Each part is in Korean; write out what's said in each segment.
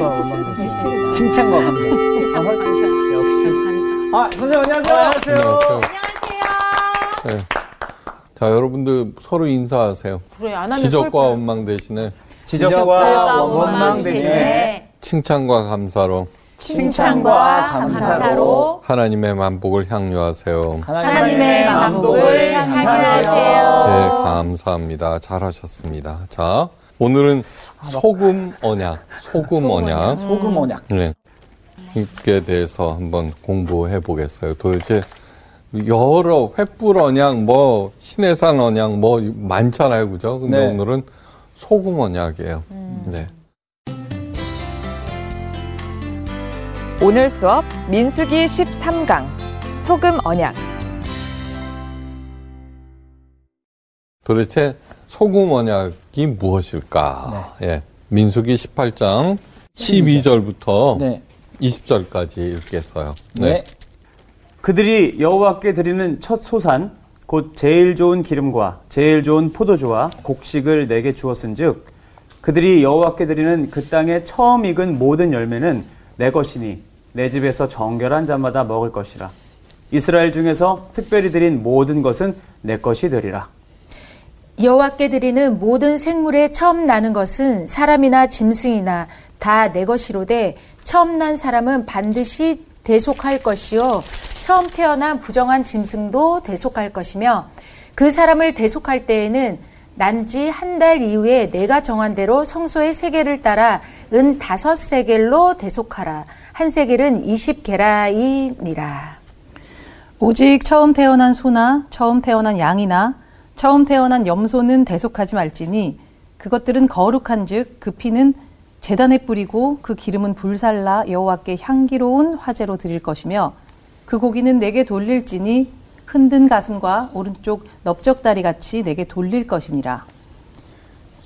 지적과 원망 대신 칭찬과 감사. 역시. 아 선생님 안녕하세요. 안녕하세요. 안녕하세요. 네. 자, 여러분들 서로 인사하세요. 그래 안 하면 지적과 쏠 원망 대신에 지적과 거야. 원망 대신에 칭찬과 감사로 칭찬과 감사로 하나님의 만복을 향유하세요. 하나님의 만복을 향유하세요. 네, 감사합니다. 잘하셨습니다. 자, 오늘은 소금 언약, 소금 언약. 소금 언약. 네. 이에 대해서 한번 공부해 보겠어요. 도대체 여러 횃불 언약, 뭐 신해산 언약, 뭐 많잖아요, 그죠? 근데 네. 오늘은 소금 언약이에요. 네. 오늘 수업 민수기 13강 소금 언약 도대체 소금 언약이 무엇일까? 예. 민수기 18장 12절부터 네. 20절까지 읽겠어요. 네. 그들이 여호와께 드리는 첫 소산 곧 제일 좋은 기름과 제일 좋은 포도주와 곡식을 내게 주었은즉 그들이 여호와께 드리는 그 땅에 처음 익은 모든 열매는 내 것이니 내 집에서 정결한 자마다 먹을 것이라 이스라엘 중에서 특별히 드린 모든 것은 내 것이 되리라 여호와께 드리는 모든 생물의 처음 나는 것은 사람이나 짐승이나 다 내 것이로되 처음 난 사람은 반드시 대속할 것이요. 처음 태어난 부정한 짐승도 대속할 것이며 그 사람을 대속할 때에는 난지 한 달 이후에 내가 정한 대로 성소의 세겔을 따라 은 다섯 세겔로 대속하라. 한 세겔은 이십 게라이니라. 오직 처음 태어난 소나 처음 태어난 양이나 처음 태어난 염소는 대속하지 말지니 그것들은 거룩한즉 그 피는 제단에 뿌리고 그 기름은 불살라 여호와께 향기로운 화제로 드릴 것이며 그 고기는 내게 돌릴지니 흔든 가슴과 오른쪽 넓적다리 같이 내게 돌릴 것이니라.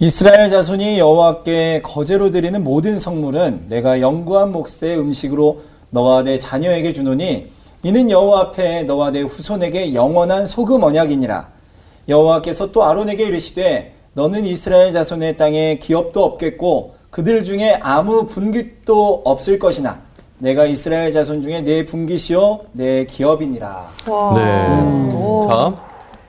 이스라엘 자손이 여호와께 거제로 드리는 모든 성물은 내가 영구한 몫의 음식으로 너와 내 자녀에게 주노니 이는 여호와 앞에 너와 내 후손에게 영원한 소금 언약이니라. 여호와께서 또 아론에게 이르시되 너는 이스라엘 자손의 땅에 기업도 없겠고 그들 중에 아무 분깃도 없을 것이나 내가 이스라엘 자손 중에 내 분깃이요 내 기업이니라. 네. 자,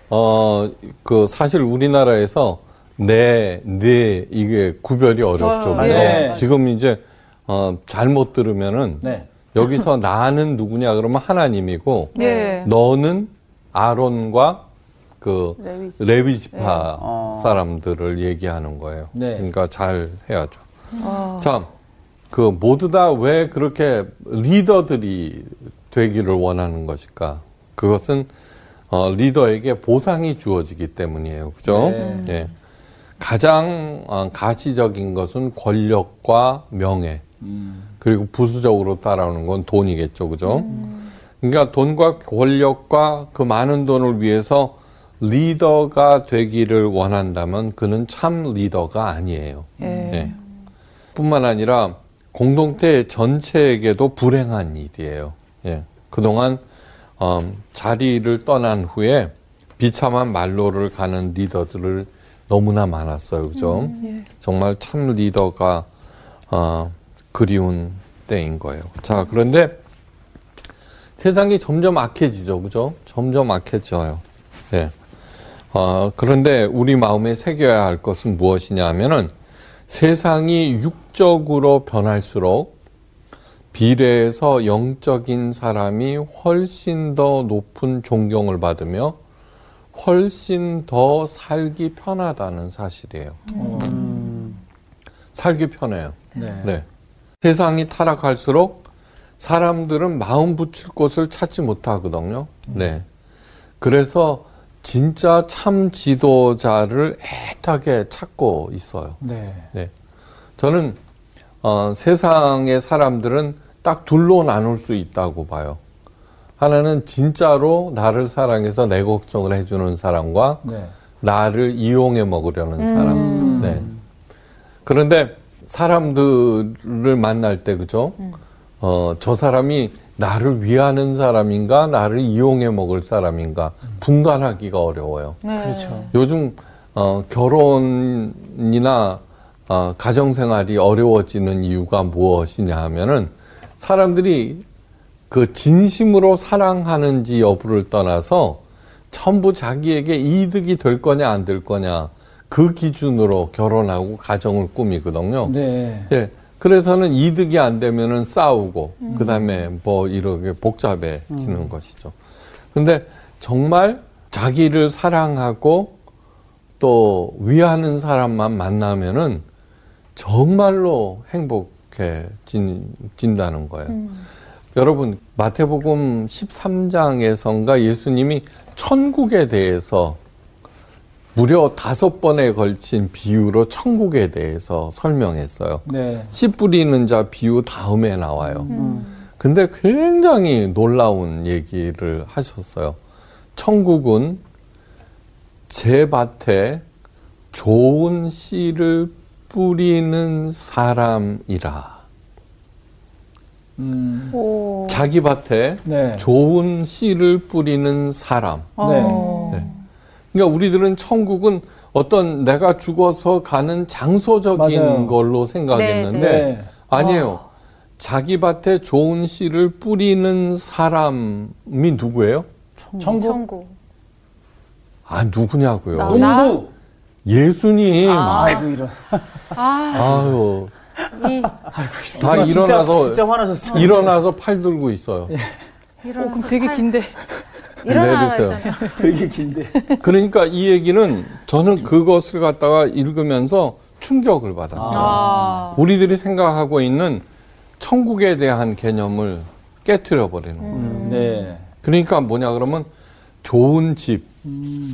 어, 그 사실 우리나라에서 네, 네, 이게 구별이 어렵죠. 그죠? 네. 지금 이제, 어, 잘못 들으면은 네. 여기서 나는 누구냐 그러면 하나님이고 네. 너는 아론과 그 레위 지파 어. 사람들을 얘기하는 거예요. 네. 그러니까 잘 해야죠. 참, 그 모두 다 왜 그렇게 리더들이 되기를 원하는 것일까? 그것은 어, 리더에게 보상이 주어지기 때문이에요. 그죠? 네. 예. 가장 어, 가시적인 것은 권력과 명예. 그리고 부수적으로 따라오는 건 돈이겠죠. 그죠? 그러니까 돈과 권력과 그 많은 돈을 위해서 리더가 되기를 원한다면 그는 참 리더가 아니에요. 예. 뿐만 아니라 공동체 전체에게도 불행한 일이에요. 예. 그동안 음, 자리를 떠난 후에 비참한 말로를 가는 리더들을 너무나 많았어요. 그죠? 정말 참 리더가 어, 그리운 때인 거예요. 자, 그런데 세상이 점점 악해지죠. 그죠? 점점 악해져요. 예. 어, 그런데 우리 마음에 새겨야 할 것은 무엇이냐 하면은 세상이 육적으로 변할수록 비례해서 영적인 사람이 훨씬 더 높은 존경을 받으며 훨씬 더 살기 편하다는 사실이에요. 살기 편해요. 네. 네. 세상이 타락할수록 사람들은 마음 붙일 곳을 찾지 못하거든요. 네. 그래서 진짜 참 지도자를 애타게 찾고 있어요. 네. 네. 저는 어, 세상의 사람들은 딱 둘로 나눌 수 있다고 봐요. 하나는 진짜로 나를 사랑해서 내 걱정을 해주는 사람과 네. 나를 이용해 먹으려는 사람. 네. 그런데 사람들을 만날 때 그죠? 어, 저 사람이 나를 위하는 사람인가, 나를 이용해 먹을 사람인가 분간하기가 어려워요. 그렇죠. 요즘 어, 결혼이나 어, 가정 생활이 어려워지는 이유가 무엇이냐 하면은 사람들이 그 진심으로 사랑하는지 여부를 떠나서 전부 자기에게 이득이 될 거냐 안 될 거냐 그 기준으로 결혼하고 가정을 꾸미거든요. 네. 예. 그래서는 이득이 안 되면은 싸우고 그다음에 뭐 이렇게 복잡해지는 것이죠. 근데 정말 자기를 사랑하고 또 위하는 사람만 만나면은 정말로 행복해진다는 거예요. 여러분 마태복음 13장에선가 예수님이 천국에 대해서 무려 다섯 번에 걸친 비유로 천국에 대해서 설명했어요. 네. 씨 뿌리는 자 비유 다음에 나와요. 근데 굉장히 놀라운 얘기를 하셨어요. 천국은 제 밭에 좋은 씨를 뿌리는 사람이라. 음. 오. 자기 밭에 네. 좋은 씨를 뿌리는 사람. 어. 네. 그러니까 우리들은 천국은 어떤 내가 죽어서 가는 장소적인 맞아요. 걸로 생각했는데 네. 아니에요. 자기 밭에 좋은 씨를 뿌리는 사람이 누구예요? 천국 천국. 아 누구냐고요? 나- 농부. 예수님. 아 이고 이런. 아 유 이다 진짜- 일어나서 진짜 화나셨어요. 일어나서 팔 들고 있어요. 어, 그럼 되게 긴데. 내리세요. 되게 긴데. 그러니까 이 얘기는 저는 그것을 갖다가 읽으면서 충격을 받았어요. 아. 우리들이 생각하고 있는 천국에 대한 개념을 깨뜨려 버리는 거예요. 음, 네. 그러니까 뭐냐 그러면 좋은 집,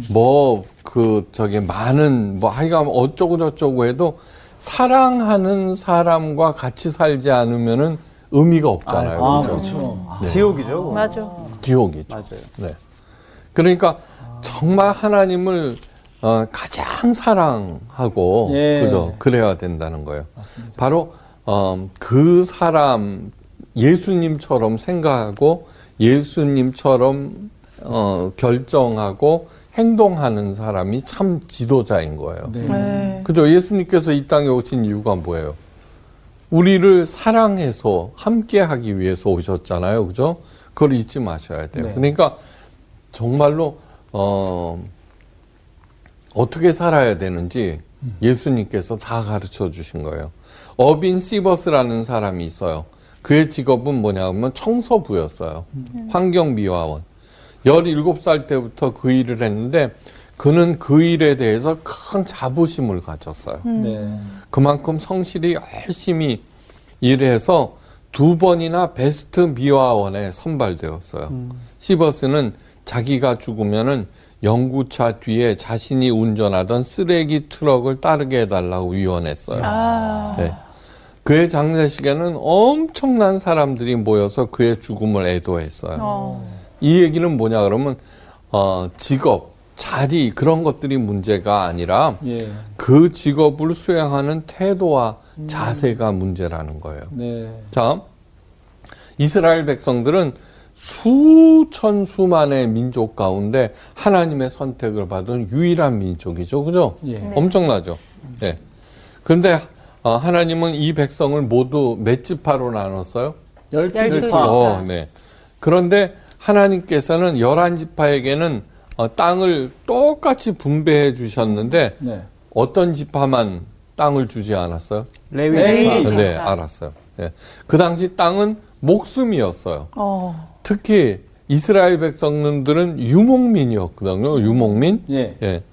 뭐그 저기 많은 뭐 하여간 어쩌고 저쩌고 해도 사랑하는 사람과 같이 살지 않으면은 의미가 없잖아요. 아, 그죠? 그렇죠. 아, 지옥이죠. 그거. 맞아. 지옥이죠. 맞아요. 네. 그러니까 정말 하나님을 어, 가장 사랑하고 예. 그죠? 그래야 된다는 거예요. 맞습니다. 바로 어, 그 사람 예수님처럼 생각하고 예수님처럼 어, 결정하고 행동하는 사람이 참 지도자인 거예요. 네. 네. 그죠? 예수님께서 이 땅에 오신 이유가 뭐예요? 우리를 사랑해서 함께 하기 위해서 오셨잖아요. 그죠? 그걸 잊지 마셔야 돼요. 네. 그러니까 정말로 어 어떻게 살아야 되는지 예수님께서 다 가르쳐 주신 거예요. 어빈 시버스라는 사람이 있어요. 그의 직업은 뭐냐 하면 청소부였어요. 환경미화원. 17살 때부터 그 일을 했는데 그는 그 일에 대해서 큰 자부심을 가졌어요. 네. 그만큼 성실히 열심히 일해서 두 번이나 베스트 미화원에 선발되었어요. 시버스는 자기가 죽으면은 연구차 뒤에 자신이 운전하던 쓰레기 트럭을 따르게 해달라고 위원했어요. 아. 네. 그의 장례식에는 엄청난 사람들이 모여서 그의 죽음을 애도했어요. 어. 이 얘기는 뭐냐 그러면 어, 직업, 자리 그런 것들이 문제가 아니라 예. 그 직업을 수행하는 태도와 자세가 문제라는 거예요. 네. 자, 이스라엘 백성들은 수천 수만의 민족 가운데 하나님의 선택을 받은 유일한 민족이죠. 그죠? 예. 엄청나죠. 예. 그런데 어, 하나님은 이 백성을 모두 몇 지파로 나눴어요? 열두 지파. 어, 네. 그런데 하나님께서는 열한 지파에게는 어, 땅을 똑같이 분배해 주셨는데 네. 어떤 지파만 땅을 주지 않았어요? 레위 레위. 지파. 네, 알았어요. 네. 그 당시 땅은 목숨이었어요. 어. 특히 이스라엘 백성들은 유목민이었거든요. 유목민. 예. 예.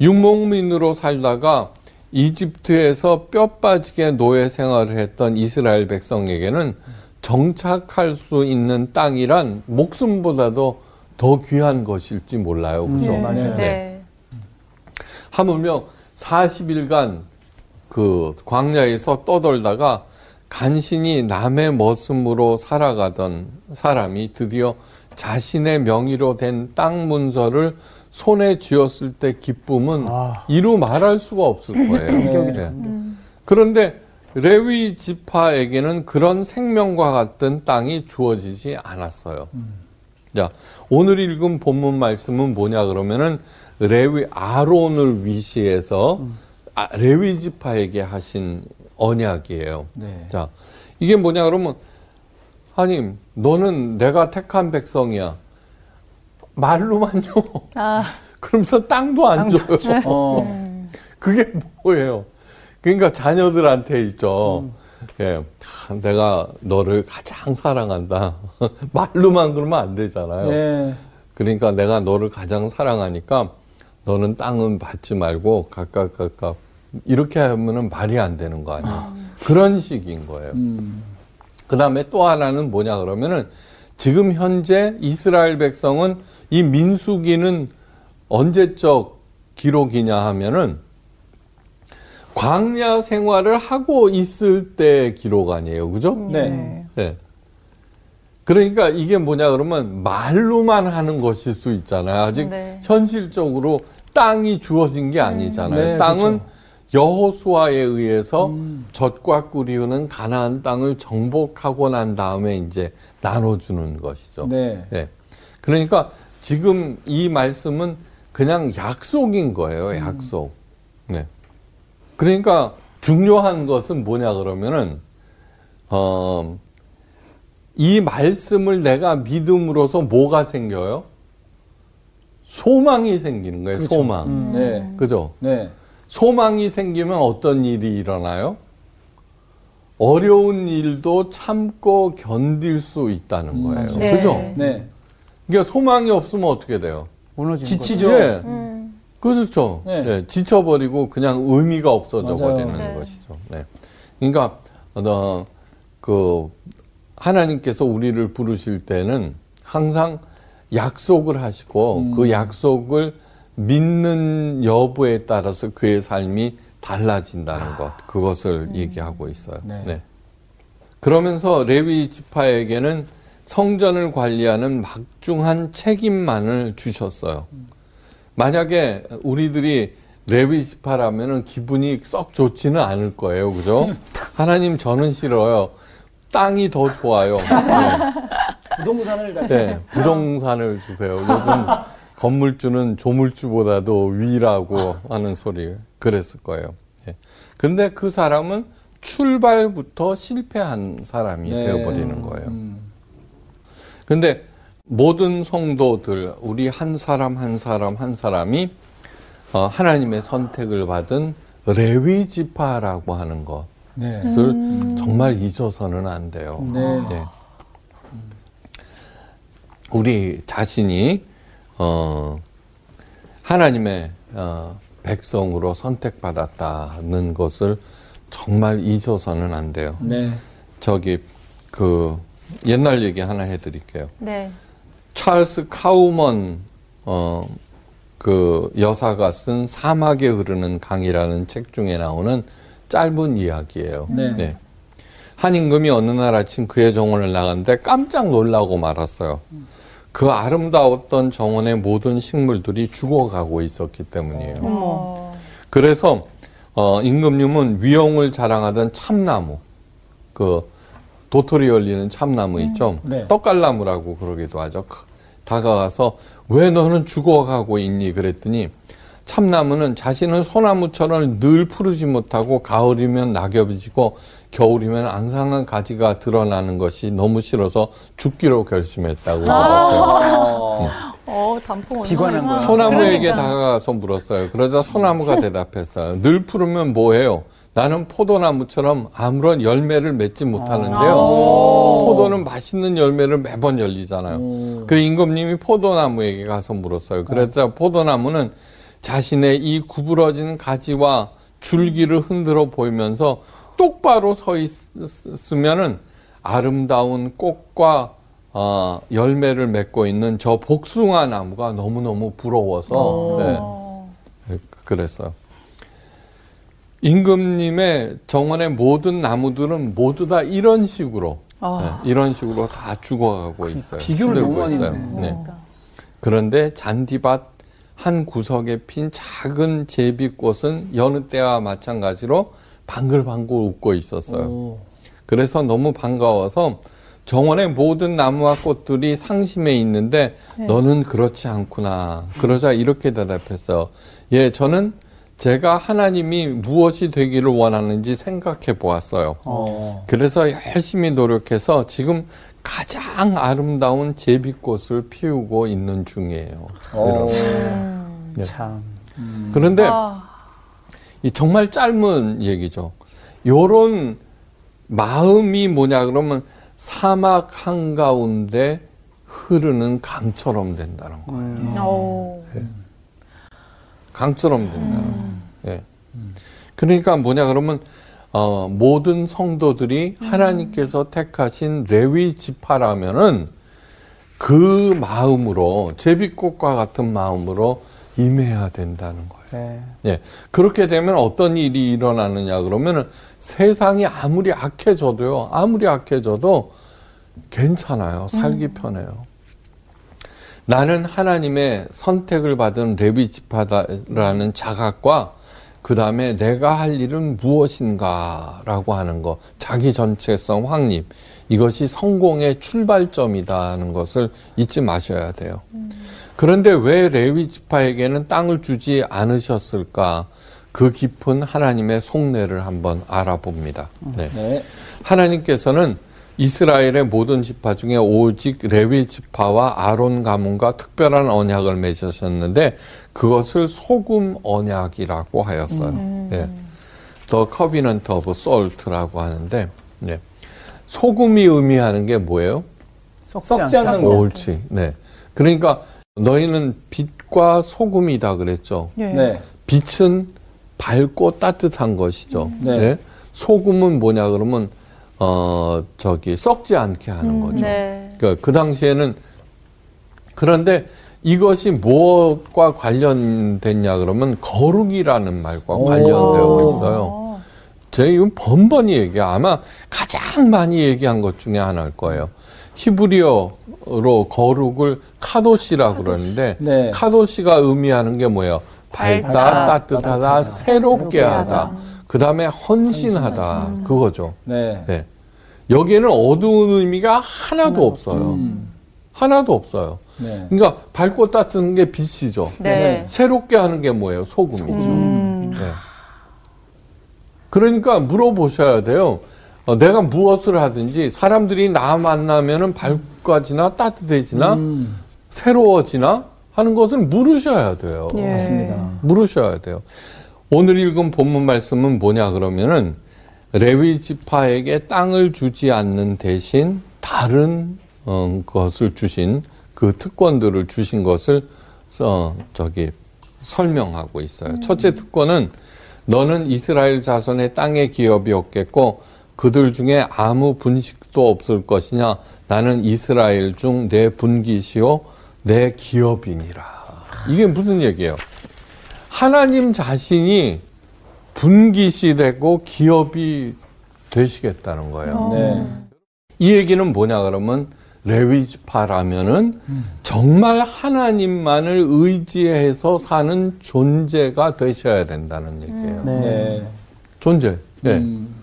유목민으로 살다가 이집트에서 뼈 빠지게 노예 생활을 했던 이스라엘 백성에게는 정착할 수 있는 땅이란 목숨보다도 더 귀한 것일지 몰라요. 그죠? 네, 맞아요. 네. 하물며 40일간 그 광야에서 떠돌다가 간신히 남의 머슴으로 살아가던 사람이 드디어 자신의 명의로 된 땅 문서를 손에 쥐었을 때 기쁨은 아. 이루 말할 수가 없을 거예요. 네. 그런데 레위 지파에게는 그런 생명과 같은 땅이 주어지지 않았어요. 자, 오늘 읽은 본문 말씀은 뭐냐 그러면은 레위 아론을 위시해서 아, 레위 지파에게 하신 언약이에요. 네. 자, 이게 뭐냐 그러면 하나님, 너는 내가 택한 백성이야. 말로만요. 아, 그러면서 땅도 안 줘요. 어. 그게 뭐예요? 그러니까 자녀들한테 있죠. 예, 아, 내가 너를 가장 사랑한다. 말로만 그러면 안 되잖아요. 예. 그러니까 내가 너를 가장 사랑하니까 너는 땅은 받지 말고 각각 각각 이렇게 하면은 말이 안 되는 거 아니에요. 그런 식인 거예요. 음. 그 다음에 또 하나는 뭐냐 그러면은 지금 현재 이스라엘 백성은 이 민수기는 언제적 기록이냐 하면은 광야 생활을 하고 있을 때 기록 아니에요. 그죠? 네. 네. 그러니까 이게 뭐냐 그러면 말로만 하는 것일 수 있잖아요. 아직 네. 현실적으로 땅이 주어진 게 아니잖아요. 네, 땅은 그렇죠. 여호수아에 의해서 음. 젖과 꿀이 흐는 가나안 땅을 정복하고 난 다음에 이제 나눠주는 것이죠. 네. 네. 그러니까 지금 이 말씀은 그냥 약속인 거예요. 약속. 네. 그러니까 중요한 것은 뭐냐 그러면은 어, 이 말씀을 내가 믿음으로써 뭐가 생겨요? 소망이 생기는 거예요. 그렇죠. 소망. 음, 네. 그죠? 네. 소망이 생기면 어떤 일이 일어나요? 어려운 일도 참고 견딜 수 있다는 거예요. 네. 그죠? 네. 그러니까 소망이 없으면 어떻게 돼요? 무너지는 지치죠. 예. 음. 그렇죠. 네. 예, 지쳐버리고 그냥 의미가 없어져 맞아요. 버리는 네. 것이죠. 네. 그러니까 어, 그 하나님께서 우리를 부르실 때는 항상 약속을 하시고 음. 그 약속을 믿는 여부에 따라서 그의 삶이 달라진다는 것 그것을 얘기하고 있어요. 네. 네. 그러면서 레위 지파에게는 성전을 관리하는 막중한 책임만을 주셨어요. 만약에 우리들이 레위 지파라면은 기분이 썩 좋지는 않을 거예요. 그죠? 하나님 저는 싫어요. 땅이 더 좋아요. 네. 부동산을 달. 네, 부동산을 주세요. 요즘 건물주는 조물주보다도 위라고 하는 소리 그랬을 거예요. 예. 근데 그 사람은 출발부터 실패한 사람이 네. 되어버리는 거예요. 음. 근데 모든 성도들, 우리 한 사람 한 사람 한 사람이 어, 하나님의 선택을 받은 레위 지파라고 하는 것을 네. 정말 잊어서는 안 돼요. 네. 네. 우리 자신이 어, 하나님의 어, 백성으로 선택받았다는 것을 정말 잊어서는 안 돼요. 네. 저기 그 옛날 얘기 하나 해드릴게요. 네. 찰스 카우먼 어, 그 여사가 쓴 사막에 흐르는 강이라는 책 중에 나오는 짧은 이야기예요. 네. 한 임금이 어느 날 아침 그의 정원을 나갔는데 깜짝 놀라고 말았어요. 그 아름다웠던 정원의 모든 식물들이 죽어가고 있었기 때문이에요. 어머. 그래서 어, 임금님은 위용을 자랑하던 참나무, 그 도토리 열리는 참나무 있죠. 네. 떡갈나무라고 그러기도 하죠. 그- 다가가서 왜 너는 죽어가고 있니? 그랬더니 참나무는 자신은 소나무처럼 늘 푸르지 못하고 가을이면 낙엽이 지고 겨울이면 앙상한 가지가 드러나는 것이 너무 싫어서 죽기로 결심했다고 그러더라고요. 어. 어, 단풍 비관한 거야. 소나무에게 다가가서 물었어요. 그러자 소나무가 대답했어요. 늘 푸르면 뭐해요? 나는 포도나무처럼 아무런 열매를 맺지 못하는데요. 포도는 맛있는 열매를 매번 열리잖아요. 그래 임금님이 포도나무에게 가서 물었어요. 그러자 포도나무는 자신의 이 구부러진 가지와 줄기를 흔들어 보이면서 똑바로 서 있으면은 아름다운 꽃과 어, 열매를 맺고 있는 저 복숭아 나무가 너무너무 부러워서 네, 그랬어요. 임금님의 정원의 모든 나무들은 모두 다 이런 식으로 아. 네, 이런 식으로 다 죽어가고 있어요. 비교를 너무 많이 있어요. 했네. 네. 그런데 잔디밭 한 구석에 핀 작은 제비꽃은 여느 때와 마찬가지로 방글방글 웃고 있었어요. 오. 그래서 너무 반가워서 정원의 모든 나무와 꽃들이 상심해 있는데 너는 그렇지 않구나. 그러자 이렇게 대답했어. 예, 저는 제가 하나님이 무엇이 되기를 원하는지 생각해 보았어요. 어. 그래서 열심히 노력해서 지금 가장 아름다운 제비꽃을 피우고 있는 중이에요. 어. 네. 참. 그런데 아. 이 정말 짧은 얘기죠. 요런 마음이 뭐냐 그러면 사막 한가운데 흐르는 강처럼 된다는 거예요. 오. 강처럼 된다는 거예요. 예. 그러니까 뭐냐 그러면 어, 모든 성도들이 하나님께서 택하신 레위 지파라면은 그 마음으로 제비꽃과 같은 마음으로 임해야 된다는 거예요. 네. 예. 그렇게 되면 어떤 일이 일어나느냐 그러면은 세상이 아무리 악해져도요. 아무리 악해져도 괜찮아요. 살기 편해요. 나는 하나님의 선택을 받은 레위 지파다라는 자각과 그 다음에 내가 할 일은 무엇인가라고 하는 것, 자기 전체성 확립, 이것이 성공의 출발점이다는 것을 잊지 마셔야 돼요. 그런데 왜 레위 지파에게는 땅을 주지 않으셨을까? 그 깊은 하나님의 속내를 한번 알아봅니다. 네. 네. 하나님께서는 이스라엘의 모든 지파 중에 오직 레위 지파와 아론 가문과 특별한 언약을 맺으셨는데 그것을 소금 언약이라고 하였어요. 예. The Covenant of Salt라고 하는데 네. 소금이 의미하는 게 뭐예요? 썩지 않는 거. 옳지. 네. 그러니까 너희는 빛과 소금이다 그랬죠. 예. 네. 빛은 밝고 따뜻한 것이죠. 네. 네. 소금은 뭐냐 그러면 어 저기 썩지 않게 하는 거죠. 네. 그러니까 그 당시에는 그런데 이것이 무엇과 관련됐냐 그러면 거룩이라는 말과 오. 관련되어 있어요. 제가 이건 번번이 얘기 아마 가장 많이 얘기한 것 중에 하나일 거예요. 히브리어로 거룩을 카도시라고 그러는데 네. 카도시가 의미하는 게 뭐예요? 밝다, 밝다, 따뜻하다, 새롭게 하다. 그 다음에 헌신하다. 그거죠. 네. 네. 여기에는 어두운 의미가 하나도 없어요. 음. 하나도 없어요. 네. 그러니까 밝고 따뜻한 게 빛이죠. 네. 새롭게 하는 게 뭐예요? 소금이죠. 음. 네. 그러니까 물어보셔야 돼요. 어, 내가 무엇을 하든지 사람들이 나 만나면은 밝아지나 따뜻해지나 음. 새로워지나 하는 것을 물으셔야 돼요. 예. 맞습니다. 물으셔야 돼요. 오늘 읽은 본문 말씀은 뭐냐 그러면은 레위 지파에게 땅을 주지 않는 대신 다른 어, 것을 주신 그 특권들을 주신 것을 어, 저기 설명하고 있어요. 첫째 특권은 너는 이스라엘 자손의 땅의 기업이 없겠고 그들 중에 아무 분식도 없을 것이냐 나는 이스라엘 중 내 분기시요 내 기업이니라. 이게 무슨 얘기예요? 하나님 자신이 분기시 되고 기업이 되시겠다는 거예요. 네. 이 얘기는 뭐냐 그러면 레위지파라면은 정말 하나님만을 의지해서 사는 존재가 되셔야 된다는 얘기예요. 네. 존재. 네. 음.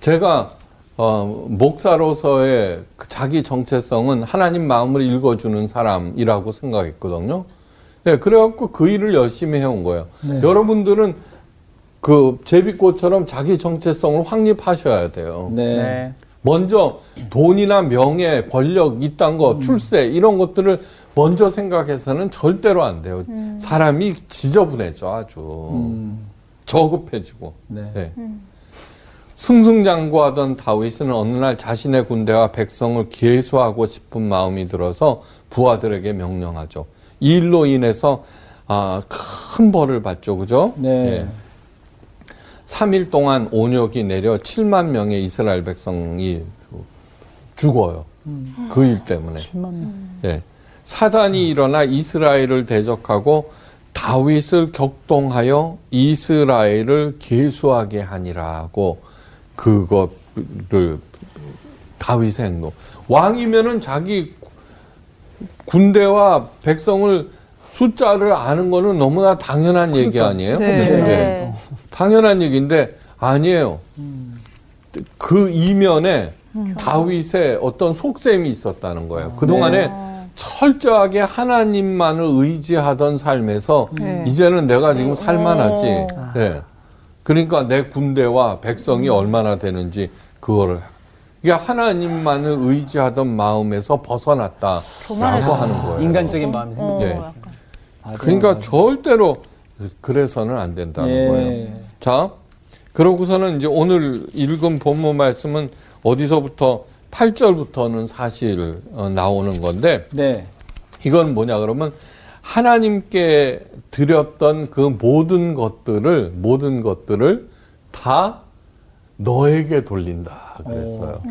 제가 어, 목사로서의 그 자기 정체성은 하나님 마음을 읽어주는 사람이라고 생각했거든요. 네, 그래갖고 그 일을 열심히 해온 거예요. 네. 여러분들은 그 제비꽃처럼 자기 정체성을 확립하셔야 돼요. 네. 네. 먼저 돈이나 명예, 권력, 이딴 거, 음. 출세 이런 것들을 먼저 생각해서는 절대로 안 돼요. 사람이 지저분해져 아주 음. 저급해지고. 네. 네. 승승장구하던 다윗은 어느 날 자신의 군대와 백성을 계수하고 싶은 마음이 들어서 부하들에게 명령하죠. 이 일로 인해서 아, 큰 벌을 받죠, 그죠? 네. 예. 3일 동안 온역이 내려 7만 명의 이스라엘 백성이 죽어요. 그일 때문에. 예. 사단이 일어나 이스라엘을 대적하고 다윗을 격동하여 이스라엘을 계수하게 하니라고 그것을 다윗의 행동. 왕이면은 자기 군대와 백성을 숫자를 아는 거는 너무나 당연한 얘기 아니에요? 네. 네. 당연한 얘기인데 아니에요. 그 이면에 다윗의 어떤 속셈이 있었다는 거예요. 그동안에 철저하게 하나님만을 의지하던 삶에서 네. 이제는 내가 지금 살만하지. 어. 네. 그러니까 내 군대와 백성이 얼마나 되는지 그거를 이게 하나님만을 의지하던 마음에서 벗어났다라고 하는 거예요. 인간적인 마음이 어, 생겼죠. 네. 그러니까 절대로 그래서는 안 된다는 예. 거예요. 자, 그러고서는 이제 오늘 읽은 본문 말씀은 어디서부터 8절부터는 사실 어, 나오는 건데 네. 이건 뭐냐 그러면 하나님께 드렸던 그 모든 것들을 모든 것들을 다 너에게 돌린다 그랬어요.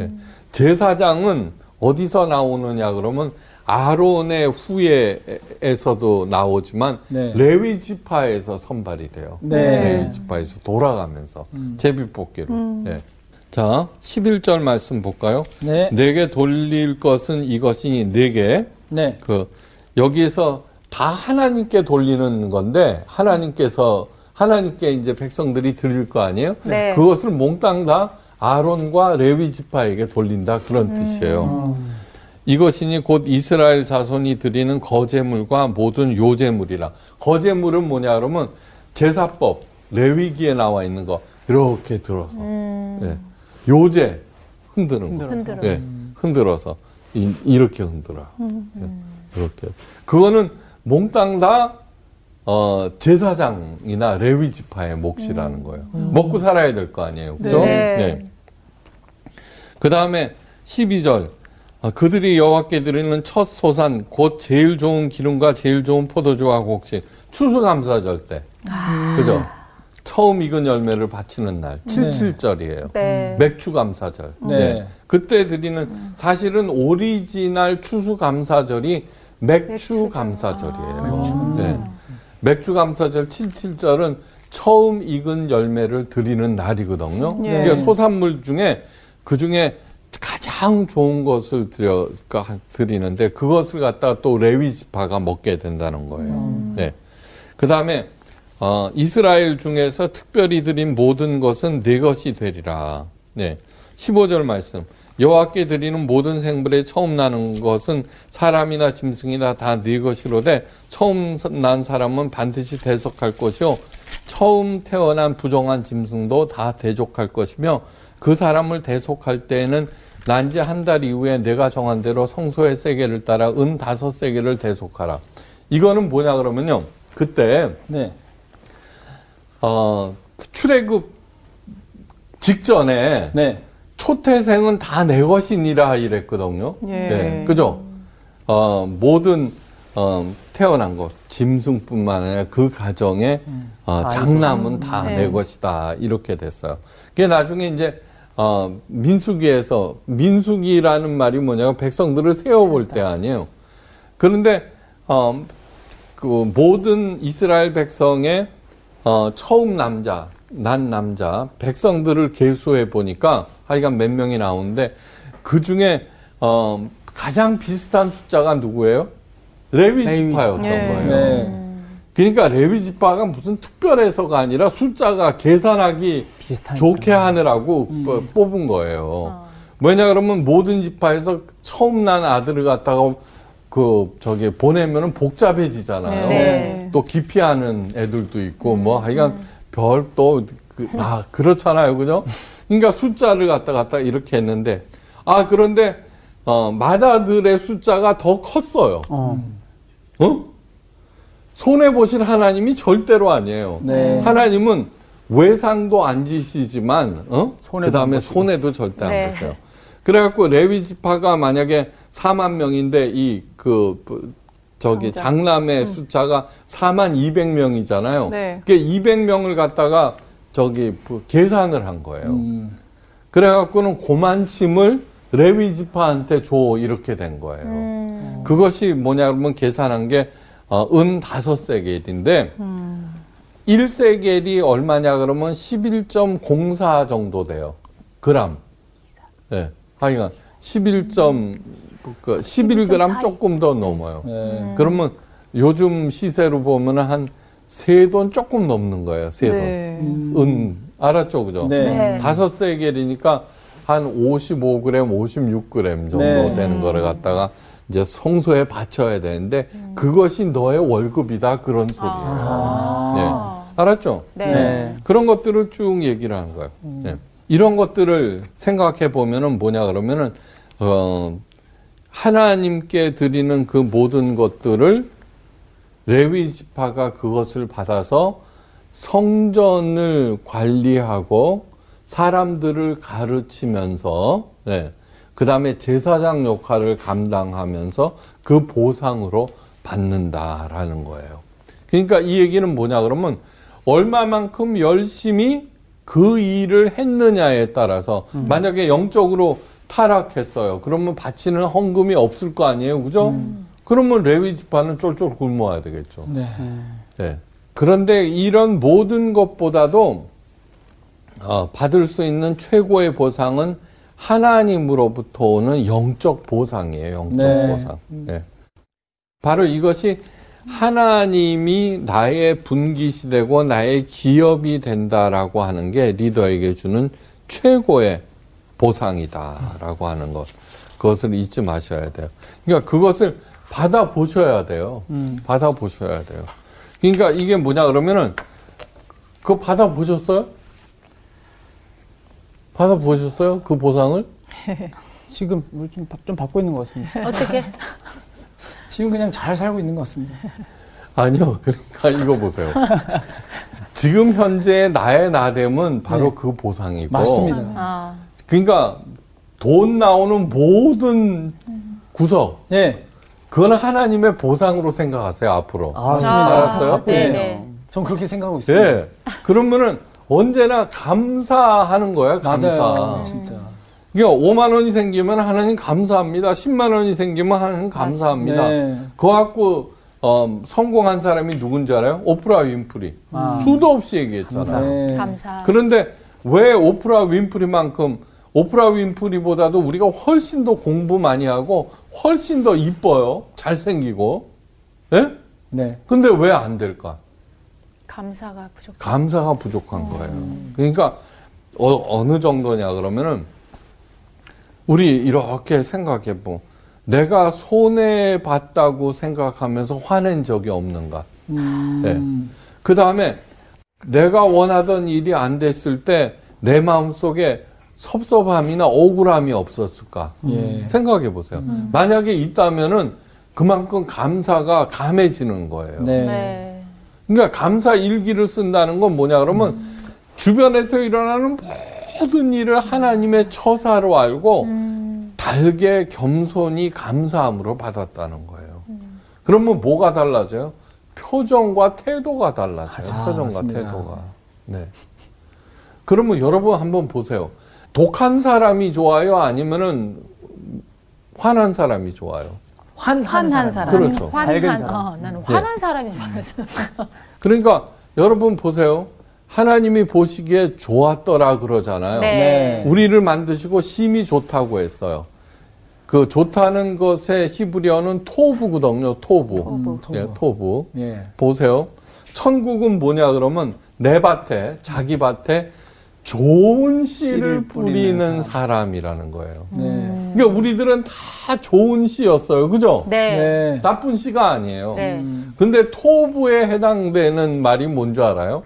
예. 제사장은 어디서 나오느냐 그러면 아론의 후예에서도 나오지만 네. 레위 지파에서 선발이 돼요. 네. 레위 지파에서 돌아가면서 제비 뽑기로. 예. 자, 11절 말씀 볼까요? 네. 내게 돌릴 것은 이것이니 내게 네. 그 여기에서 다 하나님께 돌리는 건데 하나님께서 하나님께 이제 백성들이 드릴 거 아니에요? 네. 그것을 몽땅 다 아론과 레위 지파에게 돌린다 그런 뜻이에요. 이것이니 곧 이스라엘 자손이 드리는 거제물과 모든 요제물이라. 거제물은 뭐냐 그러면 제사법 레위기에 나와 있는 거 이렇게 들어서 예. 요제 흔드는 거. 흔들어. 예. 흔들어서 이, 렇게 흔들어. 예. 이렇게. 그거는 몽땅 다 어, 제사장이나 레위 지파의 몫이라는 거예요. 먹고 살아야 될 거 아니에요. 그죠? 네. 그 다음에 12절. 어, 그들이 여호와께 드리는 첫 소산 곧 제일 좋은 기름과 제일 좋은 포도주와 곡식 추수감사절 때 그죠 처음 익은 열매를 바치는 날 77절이에요 네. 맥추감사절 네. 네. 그때 드리는 사실은 오리지널 추수감사절이 맥추감사절이에요 네. 맥추감사절 77절은 처음 익은 열매를 드리는 날이거든요. 예. 그러니까 소산물 중에 그 중에 가장 좋은 것을 드려 가- 드리는데 그것을 갖다가 또 레위 지파가 먹게 된다는 거예요. 네. 그 다음에 어, 이스라엘 중에서 특별히 드린 모든 것은 내 것이 되리라. 네. 15절 말씀. 여호와께 드리는 모든 생물에 처음 나는 것은 사람이나 짐승이나 다 네 것이로되 처음 난 사람은 반드시 대속할 것이요 처음 태어난 부정한 짐승도 다 대족할 것이며 그 사람을 대속할 때에는 난지 한 달 이후에 내가 정한 대로 성소의 세계를 따라 은 다섯 세계를 대속하라. 이거는 뭐냐 그러면요. 그때 네. 어, 그 출애굽 직전에 네. 초태생은 다 내 것이니라 이랬거든요. 예. 네, 그죠? 어, 모든 어, 태어난 것, 짐승뿐만 아니라 그 가정의 어, 장남은 다내 것이다 이렇게 됐어요. 그게 나중에 이제 어, 민수기에서 민수기라는 말이 뭐냐면 백성들을 세워볼 때 아니에요. 그런데 어, 그 모든 이스라엘 백성의 어, 처음 남자, 난 남자, 백성들을 계수해 보니까 하여간 몇 명이 나오는데 그 중에 어, 가장 비슷한 숫자가 누구예요? 레위. 지파였던 예. 거예요. 네. 그러니까 레위 지파가 무슨 특별해서가 아니라 숫자가 계산하기 비슷하니까. 좋게 하느라고 뭐 뽑- 뽑은 거예요. 뭐냐 그러면 모든 지파에서 처음 난 아들을 갖다가 그 저기 보내면은 복잡해지잖아요. 네. 또 기피하는 애들도 있고 뭐 하여간 별또 그, 아, 그렇잖아요. 그죠? 그러니까 숫자를 갖다 갖다 이렇게 했는데 아 그런데 어 마다들의 숫자가 더 컸어요. 어. 어? 손해 보실 하나님이 절대로 아니에요. 네. 하나님은 외상도 안 지시지만 어? 손해도 그다음에. 손해도 절대 네. 안 보세요. 그래갖고 레위 지파가 만약에 4만 명인데 이 그 저기. 장남의 숫자가 4만 200명이잖아요. 네. 그게 200명을 갖다가 저기 그 계산을 한 거예요. 음. 그래갖고는 고만침을 레위 지파한테 줘 이렇게 된 거예요. 음. 그것이 뭐냐 그러면 계산한 게 어, 은 다섯 세겔인데 일 1세겔이 얼마냐 그러면 11.04 정도 돼요. 그람. 네. 하여간 11. 그 11g 조금 더 넘어요. 네. 그러면 요즘 시세로 보면 한 세 돈 조금 넘는 거예요. 세 돈. 네. 은 알았죠, 그죠? 네. 네. 다섯 세겔이니까 한 55g, 56g 정도 네. 되는 거를 갖다가 이제 성소에 바쳐야 되는데 그것이 너의 월급이다 그런 소리예요. 네. 알았죠? 네. 네. 그런 것들을 쭉 얘기를 하는 거예요. 네. 이런 것들을 생각해 보면은 뭐냐 그러면은 어 하나님께 드리는 그 모든 것들을 레위 지파가 그것을 받아서 성전을 관리하고 사람들을 가르치면서 네. 그 다음에 제사장 역할을 감당하면서 그 보상으로 받는다라는 거예요. 그러니까 이 얘기는 뭐냐 그러면 얼마만큼 열심히 그 일을 했느냐에 따라서 만약에 영적으로 타락했어요. 그러면 바치는 헌금이 없을 거 아니에요. 그죠? 그러면 레위 지파는 쫄쫄 굶어야 되겠죠. 네. 네. 그런데 이런 모든 것보다도 어, 받을 수 있는 최고의 보상은 하나님으로부터 오는 영적 보상이에요. 영적 네. 보상. 네. 바로 이것이 하나님이 나의 분깃이 되고 나의 기업이 된다라고 하는 게 리더에게 주는 최고의 보상이다라고 하는 것. 그것을 잊지 마셔야 돼요. 그러니까 그것을 받아 보셔야 돼요. 받아 보셔야 돼요. 그러니까 이게 뭐냐 그러면은 그거 받아 보셨어요? 받아 보셨어요? 그 보상을? 지금 뭘 좀, 받- 좀 받고 있는 것 같습니다. 어떻게? 지금 그냥 잘 살고 있는 것 같습니다. 아니요. 그러니까 이거 보세요. 지금 현재 나의 나됨은 바로 네. 그 보상이고. 맞습니다. 아, 그러니까 돈 나오는 모든 구석 예. 그거는 하나님의 보상으로 생각하세요 앞으로. 아, 맞습니다. 알았어요? 네, 네. 전 그렇게 생각하고 있습니다. 예. 그러면은 언제나 감사하는 거야 감사. 맞아요. 진짜. 그러니까 5만 원이 생기면 하나님 감사합니다. 10만 원이 생기면 하나님 감사합니다. 네. 그거 갖고 어, 성공한 사람이 누군지 알아요? 오프라 윈프리. 아. 수도 없이 얘기했잖아요. 네. 감사. 그런데 왜 오프라 윈프리만큼 오프라 윈프리보다도 우리가 훨씬 더 공부 많이 하고 훨씬 더 이뻐요. 잘생기고. 예? 네. 근데 왜 안 될까? 감사가 부족. 감사가 부족한 거예요. 그러니까 어, 느 정도냐 그러면은 우리 이렇게 생각해 보. 내가 손해 봤다고 생각하면서 화낸 적이 없는가? 네. 그 다음에 내가 원하던 일이 안 됐을 때 내 마음 속에 섭섭함이나 억울함이 없었을까? 예. 생각해 보세요. 만약에 있다면은 그만큼 감사가 감해지는 거예요. 네. 네. 그러니까 감사 일기를 쓴다는 건 뭐냐 그러면 주변에서 일어나는 모든 일을 하나님의 처사로 알고 달게 겸손히 감사함으로 받았다는 거예요. 그러면 뭐가 달라져요? 표정과 태도가 달라져요. 아, 표정과 맞습니다. 태도가. 네. 그러면 여러분 한번 보세요. 독한 사람이 좋아요? 아니면은 화난 사람이 좋아요? 환, 환한 사람. 그렇죠. 밝은 환한. 사람. 어, 나는 환한 사람인 줄 알았어. 그러니까 여러분 보세요. 하나님이 보시기에 좋았더라 그러잖아요. 네. 우리를 만드시고 심히 좋다고 했어요. 그 좋다는 것의 히브리어는 토부거든요. 토부. 토부. 토부. 예, 토부. 예. 보세요. 천국은 뭐냐 그러면 내 밭에 자기 밭에 좋은 씨를 뿌리는 뿌리는 사람이라는 거예요. 네. 그러니까 우리들은 다 좋은 씨였어요. 그죠? 네. 네. 나쁜 씨가 아니에요. 네. 근데 토부에 해당되는 말이 뭔지 알아요?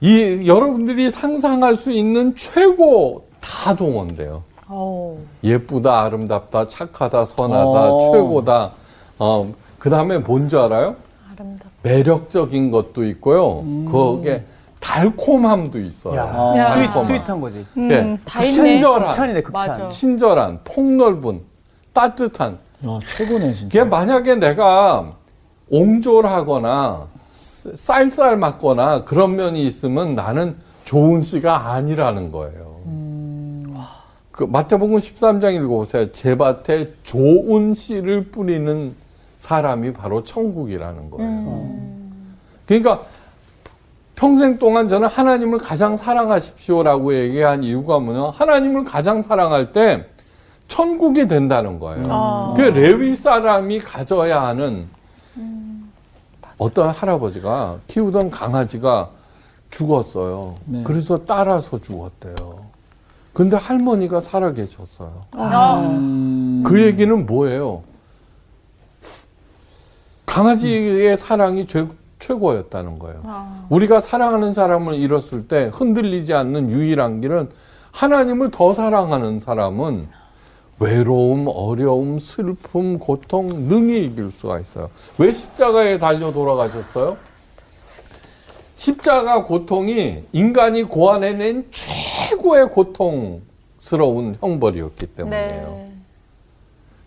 이 여러분들이 상상할 수 있는 최고 다 동원돼요. 오. 예쁘다, 아름답다, 착하다, 선하다, 어. 최고다. 어, 그 다음에 뭔지 알아요? 아름답. 매력적인 것도 있고요. 거기에 달콤함도 있어요. 야, 야. Sweet, 달콤함. Sweet 한 거지. 예. 다 있네. 친절한, 극찬이네, 극찬. 맞아. 친절한, 폭넓은, 따뜻한. 야, 최고네, 진짜. 그게 만약에 내가 옹졸하거나 쌀쌀 맞거나 그런 면이 있으면 나는 좋은 씨가 아니라는 거예요. 그 마태복음 13장 읽어보세요. 제 밭에 좋은 씨를 뿌리는 사람이 바로 천국이라는 거예요. 그러니까 평생 동안 저는 하나님을 가장 사랑하십시오라고 얘기한 이유가 뭐냐? 하나님을 가장 사랑할 때 천국이 된다는 거예요. 아. 그 레위 사람이 가져야 하는 어떤 할아버지가 키우던 강아지가 죽었어요. 네. 그래서 따라서 죽었대요. 근데 할머니가 살아 계셨어요. 아. 음, 그 얘기는 뭐예요? 강아지의 사랑이 최, 최고였다는 거예요. 우리가 사랑하는 사람을 잃었을 때 흔들리지 않는 유일한 길은 하나님을 더 사랑하는 사람은 외로움, 어려움, 슬픔, 고통 능히 이길 수가 있어요. 왜 십자가에 달려 돌아가셨어요? 십자가 고통이 인간이 고안해낸 최고의 고통스러운 형벌이었기 때문이에요. 네.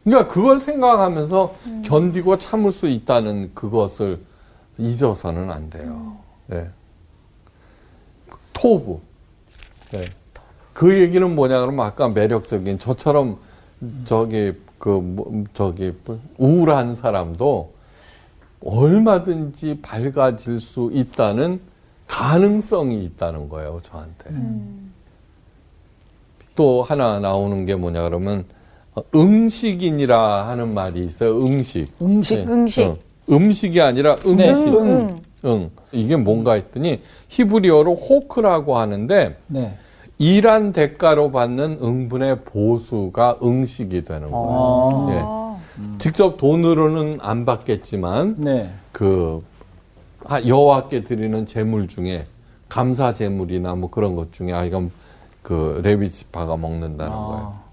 그러니까 그걸 생각하면서 견디고 참을 수 있다는 그것을 잊어서는 안 돼요. 네. 토부. 네. 그 얘기는 뭐냐 그러면 아까 매력적인 저처럼 저기 그 뭐, 저기 뭐 우울한 사람도 얼마든지 밝아질 수 있다는 가능성이 있다는 거예요, 저한테. 또 하나 나오는 게 뭐냐 그러면 어, 응식인이라 하는 말이 있어요. 응식. 음식. 네. 응식. 어, 음식이 아니라 네. 응식. 응. 응. 응. 이게 뭔가 했더니 히브리어로 호크라고 하는데 네. 일한 대가로 받는 응분의 보수가 응식이 되는 거예요. 아. 예. 직접 돈으로는 안 받겠지만 네. 그 아, 여호와께 드리는 제물 중에 감사 제물이나 뭐 그런 것 중에 아 이건 그 레위 지파가 먹는다는 거예요. 아.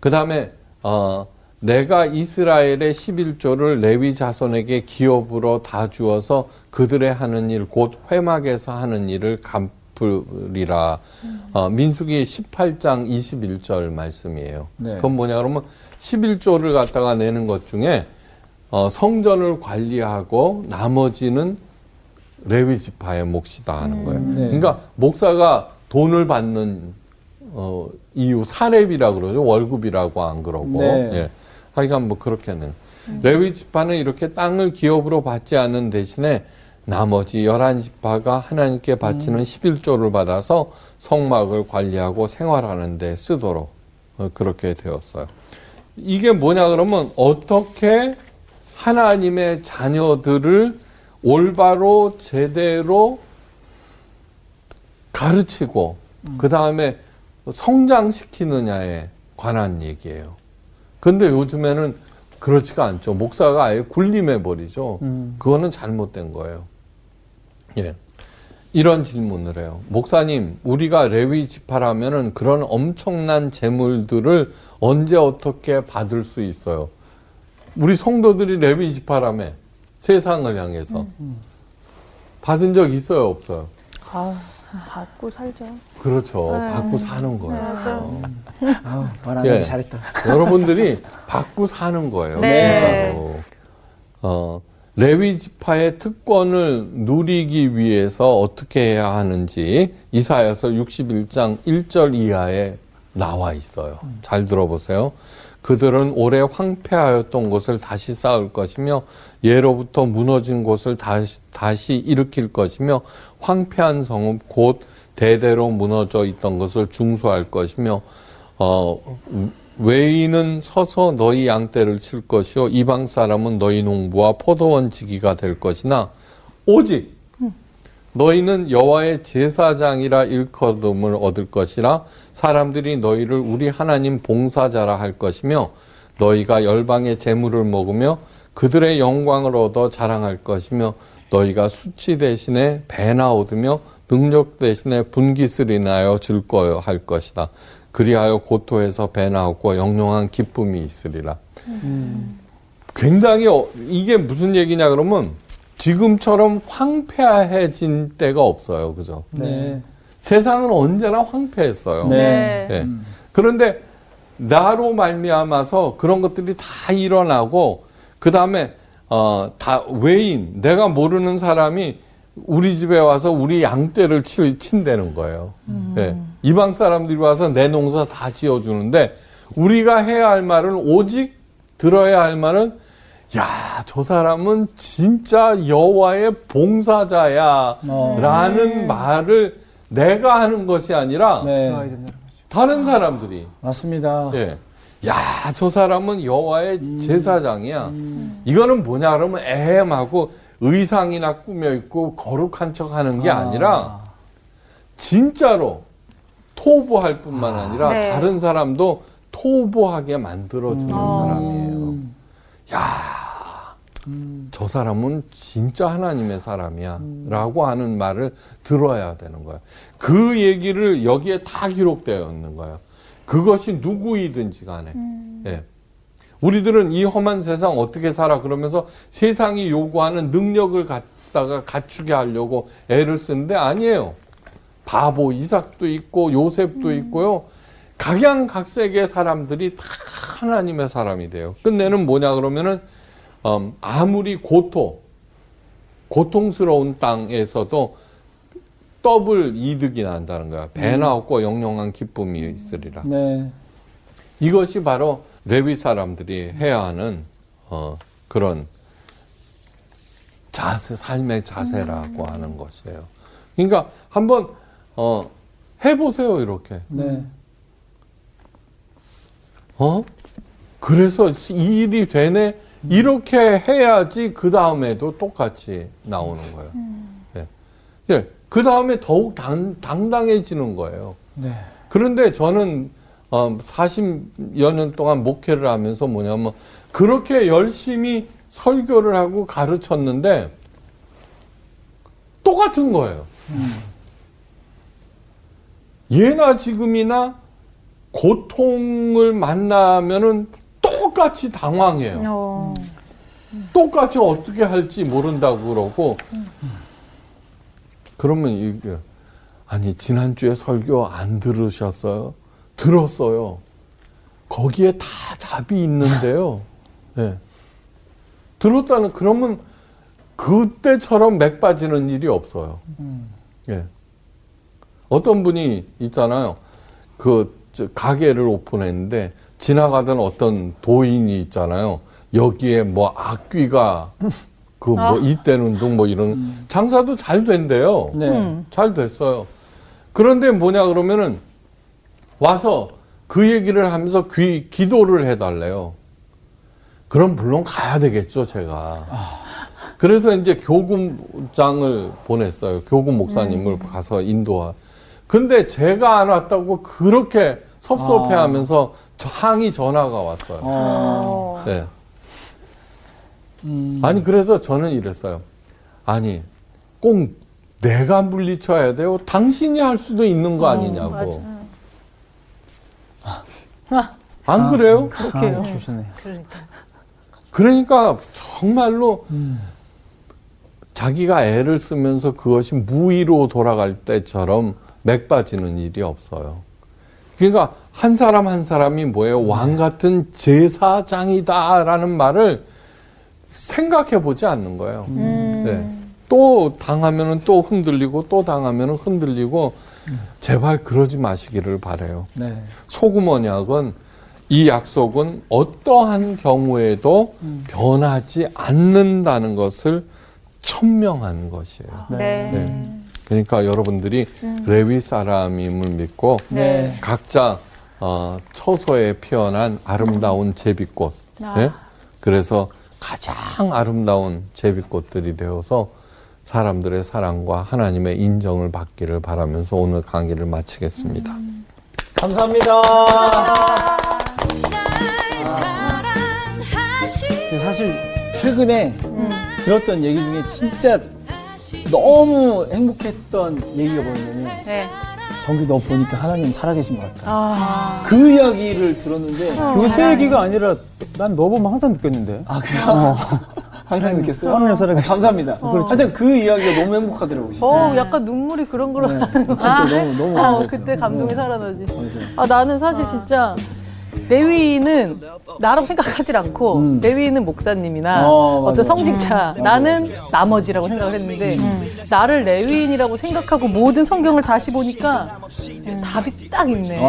그 다음에, 어, 내가 이스라엘의 11조를 레위 자손에게 기업으로 다 주어서 그들의 하는 일, 곧 회막에서 하는 일을 갚으리라. 어, 민수기 18장 21절 말씀이에요. 네. 그건 뭐냐 그러면 11조를 갖다가 내는 것 중에 어, 성전을 관리하고 나머지는 레위 지파의 몫이다 하는 거예요. 네. 그러니까 목사가 돈을 받는 어, 이유 사례비라 그러죠. 월급이라고 안 그러고. 네. 예. 하여간 뭐 그렇게는. 레위 지파는 이렇게 땅을 기업으로 받지 않는 대신에 나머지 열한 지파가 하나님께 바치는 11조를 받아서 성막을 관리하고 생활하는 데 쓰도록 어, 그렇게 되었어요. 이게 뭐냐 그러면 어떻게 하나님의 자녀들을 올바로 제대로 가르치고 그 다음에 성장시키느냐에 관한 얘기예요. 근데 요즘에는 그렇지가 않죠. 목사가 아예 군림해 버리죠. 그거는 잘못된 거예요. 예. 이런 질문을 해요. 목사님, 우리가 레위 지파라면은 그런 엄청난 재물들을 언제 어떻게 받을 수 있어요? 우리 성도들이 레위 지파라며 세상을 향해서 받은 적 있어요, 없어요? 아, 받고 살죠. 그렇죠. 받고 사는 거예요. 아, 말안 예. 하기 잘했다. 여러분들이 받고 사는 거예요. 네. 진짜로. 어, 레위 지파의 특권을 누리기 위해서 어떻게 해야 하는지 이사야서 61장 1절 이하에 나와 있어요. 잘 들어보세요. 그들은 오래 황폐하였던 곳을 다시 쌓을 것이며 예로부터 무너진 곳을 다시, 다시 일으킬 것이며 황폐한 성읍 곧 대대로 무너져 있던 것을 중수할 것이며 어, 외인은 서서 너희 양떼를 칠 것이요. 이방 사람은 너희 농부와 포도원 지기가 될 것이나 오직 너희는 여호와의 제사장이라 일컬음을 얻을 것이라 사람들이 너희를 우리 하나님 봉사자라 할 것이며 너희가 열방의 재물을 먹으며 그들의 영광을 얻어 자랑할 것이며 너희가 수치 대신에 배나 얻으며 능력 대신에 분깃을 인하여 줄 거요 할 것이다. 그리하여 고토에서 배나 얻고 영롱한 기쁨이 있으리라. 굉장히 어- 이게 무슨 얘기냐 그러면 지금처럼 황폐해진 때가 없어요. 그죠? 네. 세상은 언제나 황폐했어요. 네. 예. 그런데 나로 말미암아서 그런 것들이 다 일어나고 그 다음에 어, 다 외인 내가 모르는 사람이 우리 집에 와서 우리 양떼를 치, 친다는 거예요. 예. 이방 사람들이 와서 내 농사 다 지어주는데 우리가 해야 할 말은 오직 들어야 할 말은 야, 저 사람은 진짜 여호와의 봉사자야. 어. 라는 말을 내가 하는 것이 아니라 네. 다른 사람들이 맞습니다. 예. 야, 저 사람은 여호와의 제사장이야. 이거는 뭐냐 그러면 애매하고 의상이나 꾸며 입고 거룩한 척 하는 게 아. 니라 진짜로 토부할 뿐만 아니라 네. 다른 사람도 토보하게 만들어 주는 사람이에요. 야, 저 사람은 진짜 하나님의 사람이야. 라고 하는 말을 들어야 되는 거예요. 그 얘기를 여기에 다 기록되어 있는 거예요. 그것이 누구이든지 간에. 예. 우리들은 이 험한 세상 어떻게 살아 그러면서 세상이 요구하는 능력을 갖다가 갖추게 하려고 애를 쓰는데 아니에요. 바보 이삭도 있고 요셉도 있고요. 각양각색의 사람들이 다 하나님의 사람이 돼요. 끝내는 뭐냐 그러면은 음, 아무리 고토 고통스러운 땅에서도 더블 이득이 난다는 거야. 배나 없고 영영한 기쁨이 있으리라. 네. 이것이 바로 레위 사람들이 해야 하는 어, 그런 자세, 삶의 자세라고 하는 것이에요. 그러니까 한번 어, 해보세요 이렇게. 네. 어? 그래서 이 일이 되네. 이렇게 해야지 그 다음에도 똑같이 나오는 거예요. 예. 예. 그 다음에 더욱 당, 당당해지는 거예요. 네. 그런데 저는 어, 40여 년 동안 목회를 하면서 뭐냐면 그렇게 열심히 설교를 하고 가르쳤는데 똑같은 거예요. 예나 지금이나 고통을 만나면은 똑같이 당황해요. 어. 똑같이 어떻게 할지 모른다고 그러고 그러면 이게 아니 지난주에 설교 안 들으셨어요? 들었어요. 거기에 다 답이 있는데요. 네. 들었다는 그러면 그때처럼 맥 빠지는 일이 없어요. 예. 어떤 분이 있잖아요. 그 저, 가게를 오픈했는데 지나가던 어떤 도인이 있잖아요. 여기에 뭐 악귀가 그 뭐 이때는 둥뭐 이런 장사도 잘 된대요. 네. 잘 됐어요. 그런데 뭐냐 그러면은 와서 그 얘기를 하면서 귀, 기도를 해달래요. 그럼 물론 가야 되겠죠, 제가. 그래서 이제 교구장을 보냈어요. 교구 목사님을 가서 인도하. 근데 제가 안 왔다고 그렇게 섭섭해 하면서 저 항의 전화가 왔어요. 어. 네. 아니, 그래서 저는 이랬어요. 아니, 꼭 내가 물리쳐야 돼요? 당신이 할 수도 있는 거 아니냐고. 안 그래요? 아, 주시네. 그러니까 정말로 자기가 애를 쓰면서 그것이 무의로 돌아갈 때처럼 맥 빠지는 일이 없어요. 그러니까 한 사람 한 사람이 뭐예요? 왕 같은 제사장이다라는 말을 생각해 보지 않는 거예요. 네. 또 당하면은 또 흔들리고 또 당하면은 흔들리고 제발 그러지 마시기를 바래요. 네. 소금 언약은 이 약속은 어떠한 경우에도 변하지 않는다는 것을 천명한 것이에요. 네. 네. 그러니까 여러분들이 레위 사람임을 믿고 네. 각자 어, 처소에 피어난 아름다운 제비꽃. 아. 예? 그래서 가장 아름다운 제비꽃들이 되어서 사람들의 사랑과 하나님의 인정을 받기를 바라면서 오늘 강의를 마치겠습니다. 감사합니다. 제가 사실 최근에 들었던 얘기 중에 진짜 너무 행복했던 얘기가 뭐냐면 네. 정기 너 보니까 하나님 살아계신 것 같다. 아. 그 이야기를 들었는데 요새 얘기가 아니라 난 너 보면 항상 느꼈는데. 아 그래요? 항상 느꼈어요. 하나님 살아계신 감사합니다. 하여튼 그 이야기가 너무 행복하더라고 진짜. 어, 약간 눈물이 그렁그렁. 네, 진짜 너무 너무 어, 감사했어요. 그때 감동이 살아나지. 맞아요. 아, 나는 사실 진짜 레위는 나라고 생각하지 않고 음. 레위는 목사님이나 어, 어, 맞아요. 떤 성직자, 나는 나머지라고 생각을 했는데 나를 레위인이라고 생각하고 모든 성경을 다시 보니까 답이 딱 있네. 어.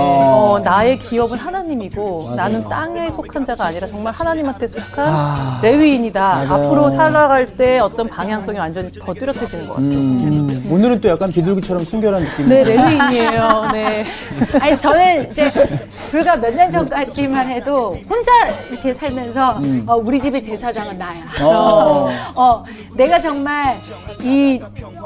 어, 나의 기업은 하나님이고 나는 땅에 속한 자가 아니라 정말 하나님한테 속한 아. 레위인이다. 맞아요. 앞으로 살아갈 때 어떤 방향성이 완전히 더 뚜렷해지는 것 같아요. 음, 오늘은 또 약간 비둘기처럼 순결한 느낌. 네, 레위인이에요. 네. 아니 저는 이제 불과 몇 년 전까지 만 해도 혼자 이렇게 살면서 어, 우리 집의 제사장은 나야. 어. 어, 내가 정말 이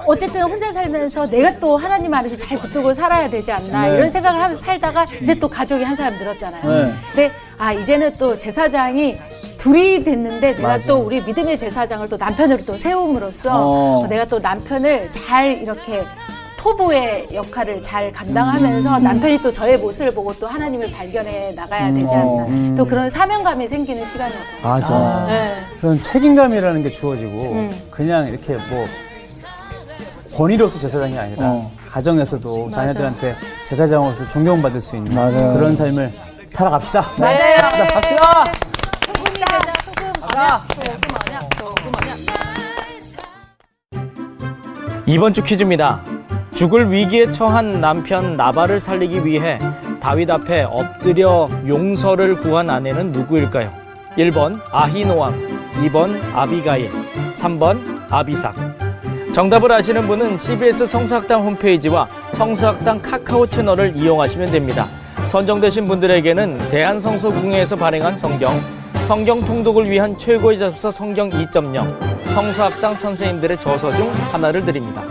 어쨌든 혼자 살면서 내가 또 하나님 안에서 잘 붙들고 살아야 되지 않나 네. 이런 생각 생각을 하면서 살다가 이제 또 가족이 한 사람 늘었잖아요. 네. 근데 아 이제는 또 제사장이 둘이 됐는데 내가 맞아. 또 우리 믿음의 제사장을 또 남편으로 또 세움으로써 어. 내가 또 남편을 잘 이렇게 토보의 역할을 잘 감당하면서 남편이 또 저의 모습을 보고 또 하나님을 발견해 나가야 되지 않나. 음. 또 그런 사명감이 생기는 시간이었던 것 같아요. 맞아. 네. 그런 책임감이라는 게 주어지고 음. 그냥 이렇게 뭐 권위로서 제사장이 아니라 어. 가정에서도 자녀들한테 제사장으로서 존경받을 수 있는 맞아요. 그런 삶을 살아갑시다. 맞아요. 갑시다. 이번 주 퀴즈입니다. 죽을 위기에 처한 남편 나발을 살리기 위해 다윗 앞에 엎드려 용서를 구한 아내는 누구일까요? 1번 아히노암, 2번 아비가일, 3번 아비삭. 정답을 아시는 분은 CBS 성서학당 홈페이지와 성서학당 카카오 채널을 이용하시면 됩니다. 선정되신 분들에게는 대한성서공회에서 발행한 성경, 성경 통독을 위한 최고의 자소서 성경 2.0, 성서학당 선생님들의 저서 중 하나를 드립니다.